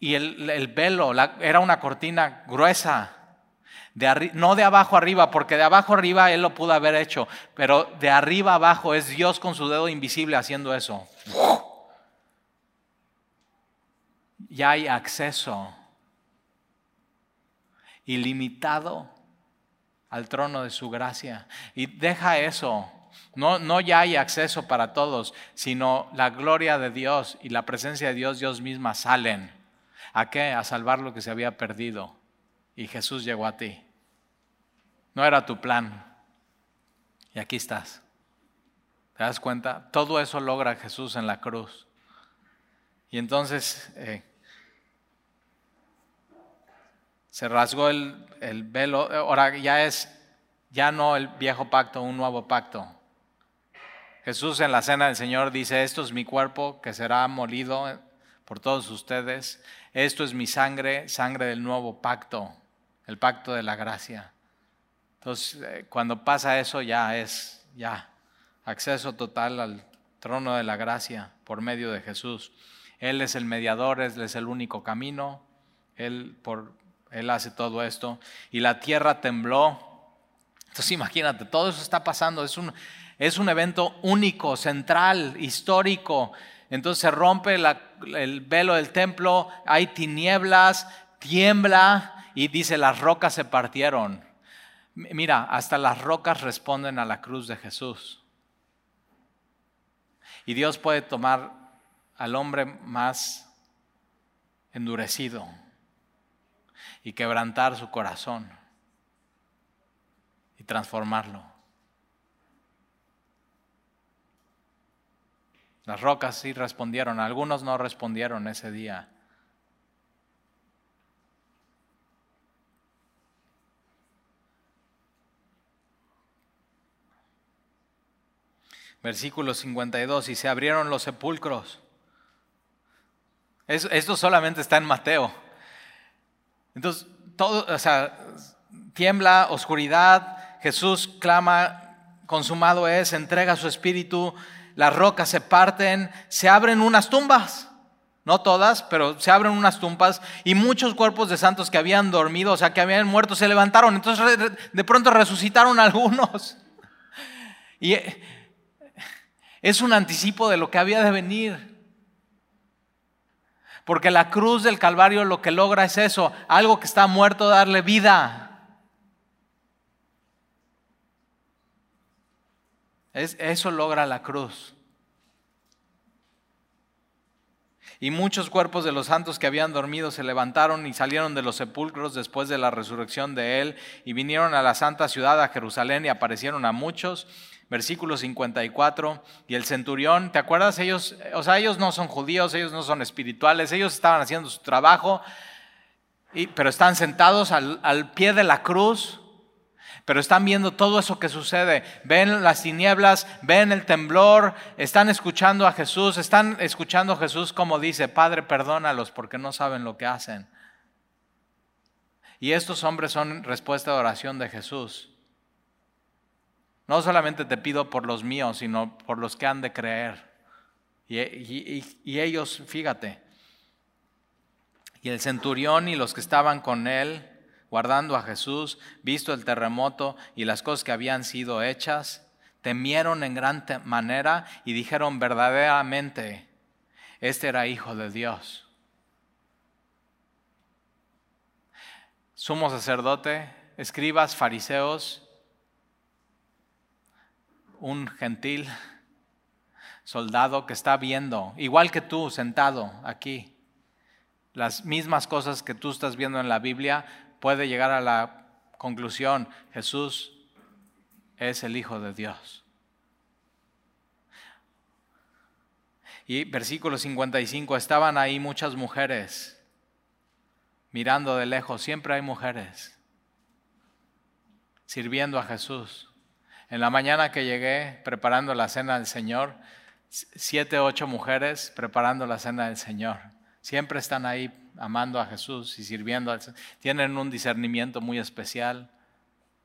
A: y, el, velo era una cortina gruesa no de abajo arriba, porque de abajo arriba él lo pudo haber hecho, pero de arriba abajo es Dios con su dedo invisible haciendo eso. Ya hay acceso ilimitado al trono de su gracia. Y deja eso. No, no ya hay acceso para todos, sino la gloria de Dios y la presencia de Dios, Dios misma salen. ¿A qué? A salvar lo que se había perdido. Y Jesús llegó a ti. No era tu plan. Y aquí estás. ¿Te das cuenta? Todo eso logra Jesús en la cruz. Y entonces eh, se rasgó el, el, velo. Ahora ya es, ya no el viejo pacto, un nuevo pacto. Jesús en la cena del Señor dice, esto es mi cuerpo que será molido por todos ustedes. Esto es mi sangre, sangre del nuevo pacto, el pacto de la gracia. Entonces, eh, cuando pasa eso ya es, ya, acceso total al trono de la gracia por medio de Jesús. Él es el mediador, Él es el único camino, Él, por, él hace todo esto. Y la tierra tembló. Entonces imagínate, todo eso está pasando, es un, es un evento único, central, histórico. Entonces se rompe el velo del templo, hay tinieblas, tiembla y dice las rocas se partieron. Mira, hasta las rocas responden a la cruz de Jesús. Y Dios puede tomar al hombre más endurecido y quebrantar su corazón y transformarlo. Las rocas sí respondieron, algunos no respondieron ese día. Versículo 52, y se abrieron los sepulcros. Esto solamente está en Mateo. Entonces, todo, o sea, tiembla, oscuridad, Jesús clama, consumado es, entrega su espíritu, las rocas se parten, se abren unas tumbas. No todas, pero se abren unas tumbas y muchos cuerpos de santos que habían dormido, o sea, que habían muerto, se levantaron. Entonces de pronto resucitaron [laughs] algunos. Y es un anticipo de lo que había de venir. Porque la cruz del Calvario lo que logra es eso, algo que está muerto, darle vida. Es, eso logra la cruz. Y muchos cuerpos de los santos que habían dormido se levantaron y salieron de los sepulcros después de la resurrección de él y vinieron a la santa ciudad, a Jerusalén, y aparecieron a muchos versículo 54, y el centurión, ¿te acuerdas? Ellos, o sea, ellos no son judíos, ellos no son espirituales, ellos estaban haciendo su trabajo, y, pero están sentados al, al pie de la cruz, pero están viendo todo eso que sucede. Ven las tinieblas, ven el temblor, están escuchando a Jesús, están escuchando a Jesús como dice, Padre, perdónalos porque no saben lo que hacen. Y estos hombres son respuesta de oración de Jesús. No solamente te pido por los míos, sino por los que han de creer. Y, ellos, fíjate, y el centurión y los que estaban con él, guardando a Jesús, visto el terremoto y las cosas que habían sido hechas, temieron en gran manera y dijeron verdaderamente, este era hijo de Dios. Sumo sacerdote, escribas, fariseos, un gentil soldado que está viendo, igual que tú, sentado aquí, las mismas cosas que tú estás viendo en la Biblia, puede llegar a la conclusión, Jesús es el Hijo de Dios. Y versículo 55, estaban ahí muchas mujeres mirando de lejos, siempre hay mujeres sirviendo a Jesús. En la mañana que llegué preparando la cena del Señor, siete, ocho mujeres preparando la cena del Señor. Siempre están ahí amando a Jesús y sirviendo al Señor. Tienen un discernimiento muy especial.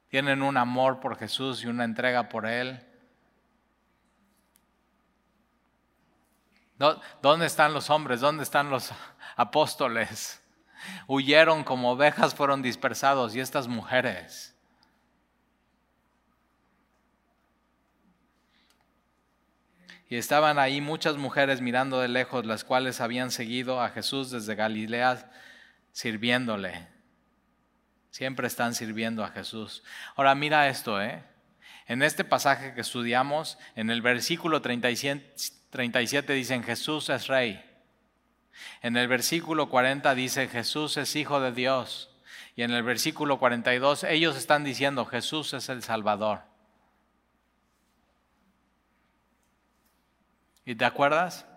A: Tienen un amor por Jesús y una entrega por Él. ¿Dónde están los hombres? ¿Dónde están los [laughs] apóstoles? Huyeron como ovejas, fueron dispersados. ¿Y estas mujeres? Y estaban ahí muchas mujeres mirando de lejos, las cuales habían seguido a Jesús desde Galilea sirviéndole. Siempre están sirviendo a Jesús. Ahora mira esto, ¿eh? En este pasaje que estudiamos, en el versículo 37, 37 dicen Jesús es rey. En el versículo 40 dice Jesús es hijo de Dios. Y en el versículo 42 ellos están diciendo Jesús es el Salvador. ¿Y te acuerdas?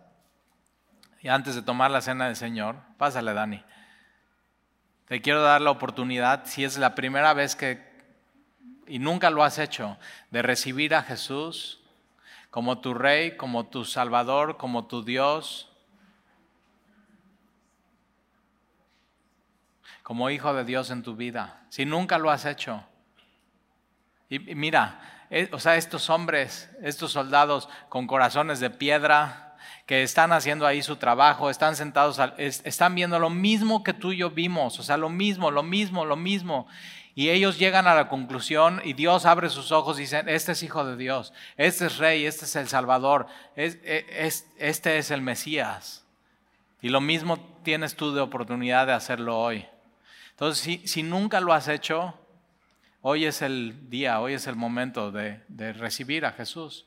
A: Y antes de tomar la cena del Señor, pásale Dani. Te quiero dar la oportunidad, si es la primera vez que, y nunca lo has hecho, de recibir a Jesús como tu Rey, como tu Salvador, como tu Dios, como hijo de Dios en tu vida. Si nunca lo has hecho, Y, mira, o sea, estos hombres, estos soldados con corazones de piedra, que están haciendo ahí su trabajo, están sentados, están viendo lo mismo que tú y yo vimos, o sea, lo mismo, lo mismo, lo mismo. Y ellos llegan a la conclusión y Dios abre sus ojos y dicen, este es hijo de Dios, este es rey, este es el Salvador, e, este es el Mesías. Y lo mismo tienes tú de oportunidad de hacerlo hoy. Entonces, si, nunca lo has hecho, hoy es el día, hoy es el momento de, recibir a Jesús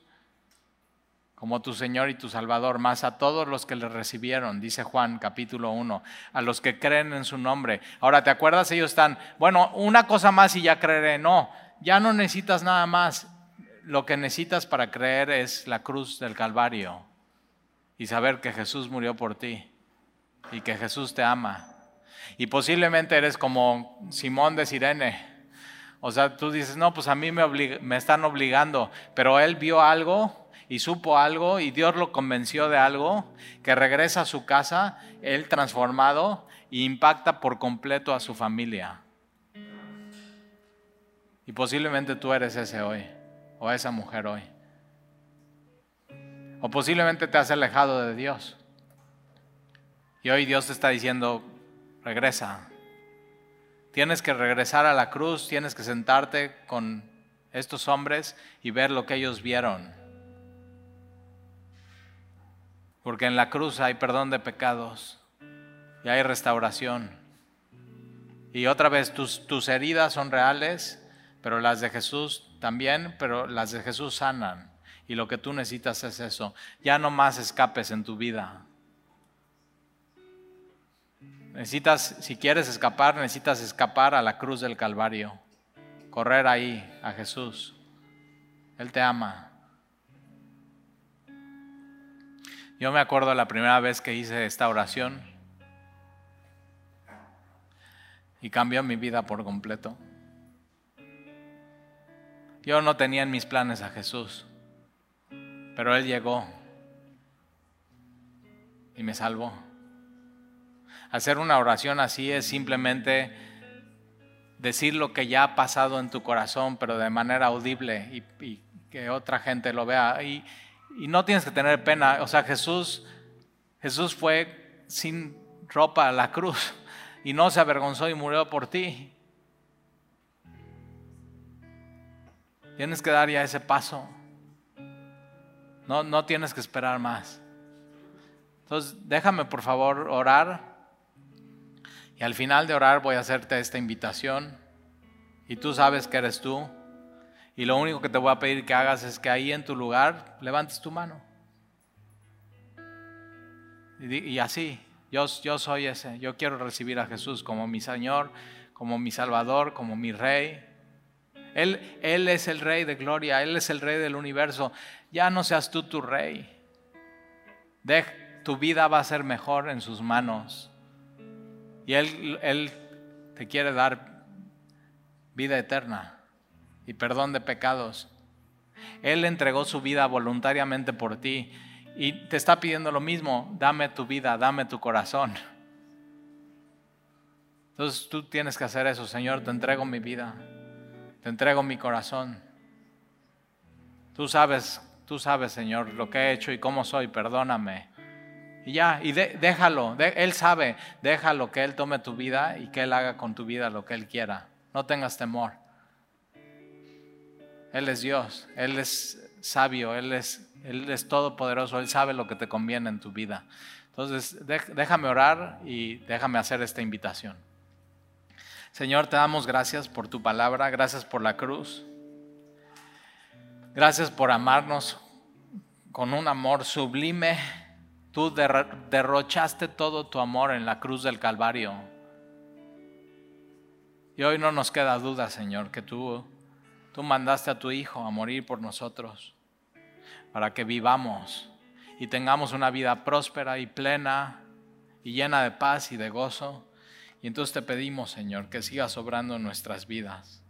A: como tu Señor y tu Salvador, más a todos los que le recibieron, dice Juan capítulo 1, a los que creen en su nombre. Ahora, ¿te acuerdas? Ellos están, bueno, una cosa más y ya creeré. No, ya no necesitas nada más. Lo que necesitas para creer es la cruz del Calvario y saber que Jesús murió por ti y que Jesús te ama. Y posiblemente eres como Simón de Sirene. O sea, tú dices, no, pues a mí me, están obligando, pero él vio algo y supo algo y Dios lo convenció de algo, que regresa a su casa, él transformado, e impacta por completo a su familia. Y posiblemente tú eres ese hoy, o esa mujer hoy. O posiblemente te has alejado de Dios. Y hoy Dios te está diciendo, regresa. Tienes que regresar a la cruz, tienes que sentarte con estos hombres y ver lo que ellos vieron porque en la cruz hay perdón de pecados y hay restauración. Y otra vez, tus, tus heridas son reales, pero las de Jesús también, pero las de Jesús sanan. Y lo que tú necesitas es eso. Ya no más escapes en tu vida. Necesitas, si quieres escapar, necesitas escapar a la cruz del Calvario. Correr ahí a Jesús. Él te ama. Yo me acuerdo la primera vez que hice esta oración y cambió mi vida por completo. Yo no tenía en mis planes a Jesús, pero Él llegó y me salvó. Hacer una oración así es simplemente decir lo que ya ha pasado en tu corazón, pero de manera audible y, que otra gente lo vea. Y, y no tienes que tener pena. O sea, Jesús, Jesús fue sin ropa a la cruz y no se avergonzó y murió por ti. Tienes que dar ya ese paso. No, no tienes que esperar más. Entonces, déjame por favor orar. Y al final de orar voy a hacerte esta invitación. Y tú sabes que eres tú. Y lo único que te voy a pedir que hagas es que ahí en tu lugar levantes tu mano. Y, así, yo, yo soy ese, yo quiero recibir a Jesús como mi Señor, como mi Salvador, como mi Rey. Él, él es el Rey de gloria, Él es el Rey del universo. Ya no seas tú tu Rey. De, tu vida va a ser mejor en sus manos. Y Él, él te quiere dar vida eterna y perdón de pecados. Él entregó su vida voluntariamente por ti y te está pidiendo lo mismo, dame tu vida, dame tu corazón. Entonces tú tienes que hacer eso, Señor, te entrego mi vida, te entrego mi corazón. Tú sabes, tú sabes, Señor, lo que he hecho y cómo soy, perdóname. Y ya, y déjalo, Él sabe, déjalo que Él tome tu vida y que Él haga con tu vida lo que Él quiera. No tengas temor. Él es Dios, Él es sabio, Él es, Él es todopoderoso, Él sabe lo que te conviene en tu vida. Entonces, déjame orar y déjame hacer esta invitación. Señor, te damos gracias por tu palabra, gracias por la cruz. Gracias por amarnos con un amor sublime. Tú derrochaste todo tu amor en la cruz del Calvario. Y hoy no nos queda duda, Señor, que tú Tú mandaste a tu Hijo a morir por nosotros, para que vivamos y tengamos una vida próspera y plena y llena de paz y de gozo. Y entonces te pedimos, Señor, que sigas obrando en nuestras vidas.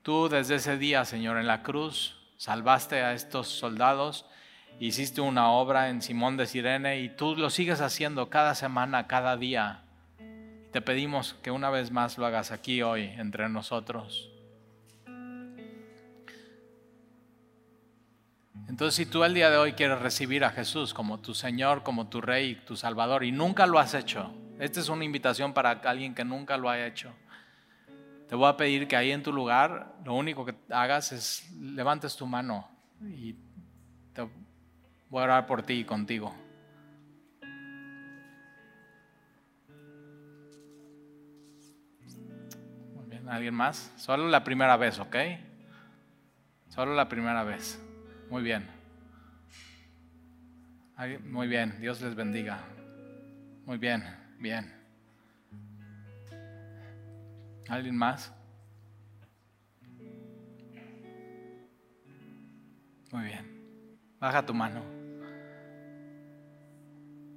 A: Tú desde ese día, Señor, en la cruz, salvaste a estos soldados, hiciste una obra en Simón de Sirene y tú lo sigues haciendo cada semana, cada día. Te pedimos que una vez más lo hagas aquí hoy entre nosotros. Entonces, si tú el día de hoy quieres recibir a Jesús como tu Señor, como tu Rey, tu Salvador, y nunca lo has hecho, esta es una invitación para alguien que nunca lo ha hecho. Te voy a pedir que ahí en tu lugar, lo único que hagas es levantes tu mano y te voy a orar por ti y contigo. Muy bien, ¿alguien más? Solo la primera vez, ¿ok? Solo la primera vez. Muy bien. Muy bien, Dios les bendiga. Muy bien, bien. ¿Alguien más? Muy bien. Baja tu mano.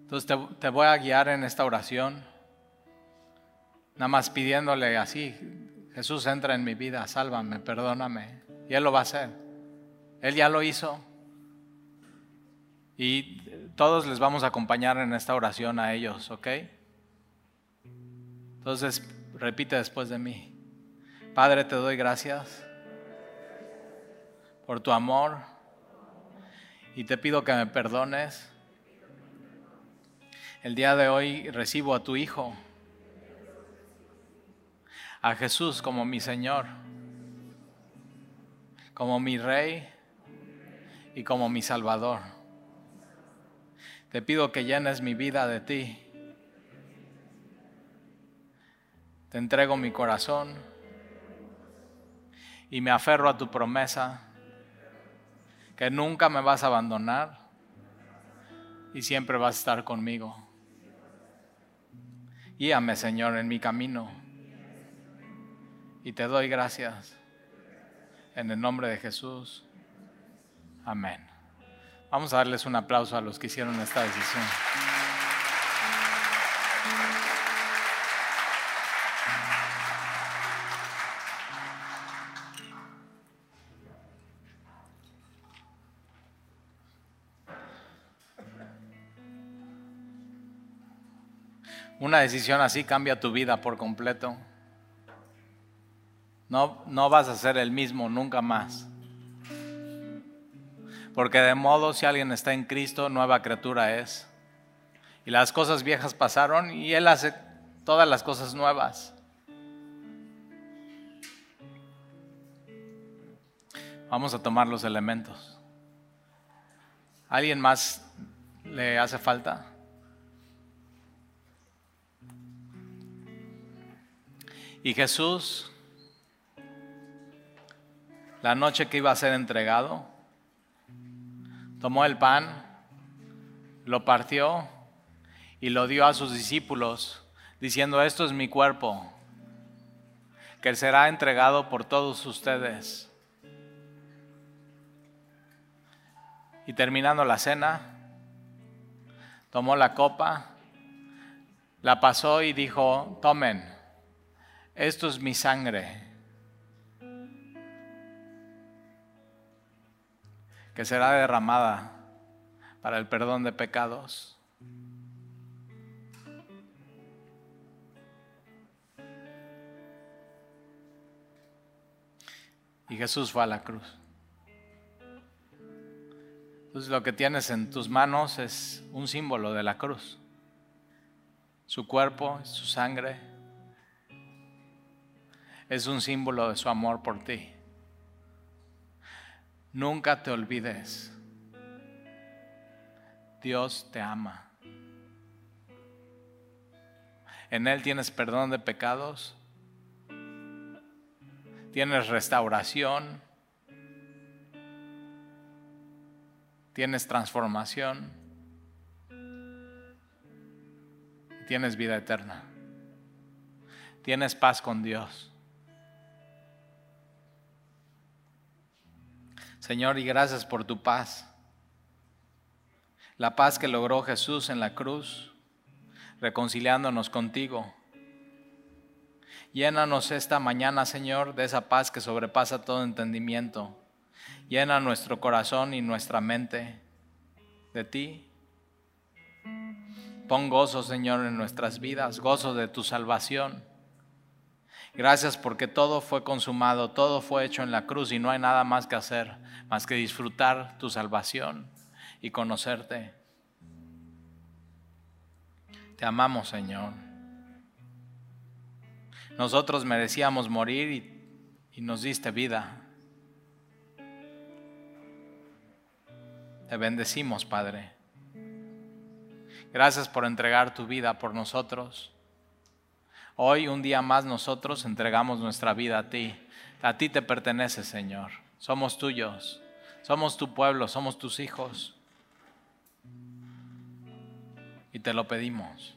A: Entonces te, voy a guiar en esta oración. Nada más pidiéndole así, Jesús entra en mi vida, sálvame, perdóname. Y Él lo va a hacer. Él ya lo hizo. Y todos les vamos a acompañar en esta oración a ellos, ¿ok? Entonces, repite después de mí. Padre, te doy gracias por tu amor y te pido que me perdones. El día de hoy recibo a tu Hijo, a Jesús como mi Señor, como mi Rey y como mi Salvador. Te pido que llenes mi vida de ti. Te entrego mi corazón y me aferro a tu promesa que nunca me vas a abandonar y siempre vas a estar conmigo. Guíame, Señor, en mi camino. Y te doy gracias. En el nombre de Jesús. Amén. Vamos a darles un aplauso a los que hicieron esta decisión. Una decisión así cambia tu vida por completo. No, no vas a ser el mismo nunca más. Porque de modo si alguien está en Cristo, nueva criatura es. Y las cosas viejas pasaron y Él hace todas las cosas nuevas. Vamos a tomar los elementos. ¿Alguien más le hace falta? Y Jesús, la noche que iba a ser entregado, tomó el pan, lo partió y lo dio a sus discípulos, diciendo, esto es mi cuerpo, que será entregado por todos ustedes. Y terminando la cena, tomó la copa, la pasó y dijo, tomen esto es mi sangre, que será derramada para el perdón de pecados. Y Jesús fue a la cruz. Entonces lo que tienes en tus manos es un símbolo de la cruz. Su cuerpo, su sangre es un símbolo de su amor por ti. Nunca te olvides. Dios te ama. En Él tienes perdón de pecados. Tienes restauración. Tienes transformación. Tienes vida eterna. Tienes paz con Dios. Señor, y gracias por tu paz. La paz que logró Jesús en la cruz, reconciliándonos contigo. Llénanos esta mañana, Señor, de esa paz que sobrepasa todo entendimiento. Llena nuestro corazón y nuestra mente de ti. Pon gozo, Señor, en nuestras vidas, gozo de tu salvación. Gracias porque todo fue consumado, todo fue hecho en la cruz y no hay nada más que hacer, más que disfrutar tu salvación y conocerte. Te amamos, Señor. Nosotros merecíamos morir y, y nos diste vida. Te bendecimos, Padre. Gracias por entregar tu vida por nosotros. Hoy, un día más, nosotros entregamos nuestra vida a ti. A ti te pertenece, Señor. Somos tuyos. Somos tu pueblo, somos tus hijos. Y te lo pedimos.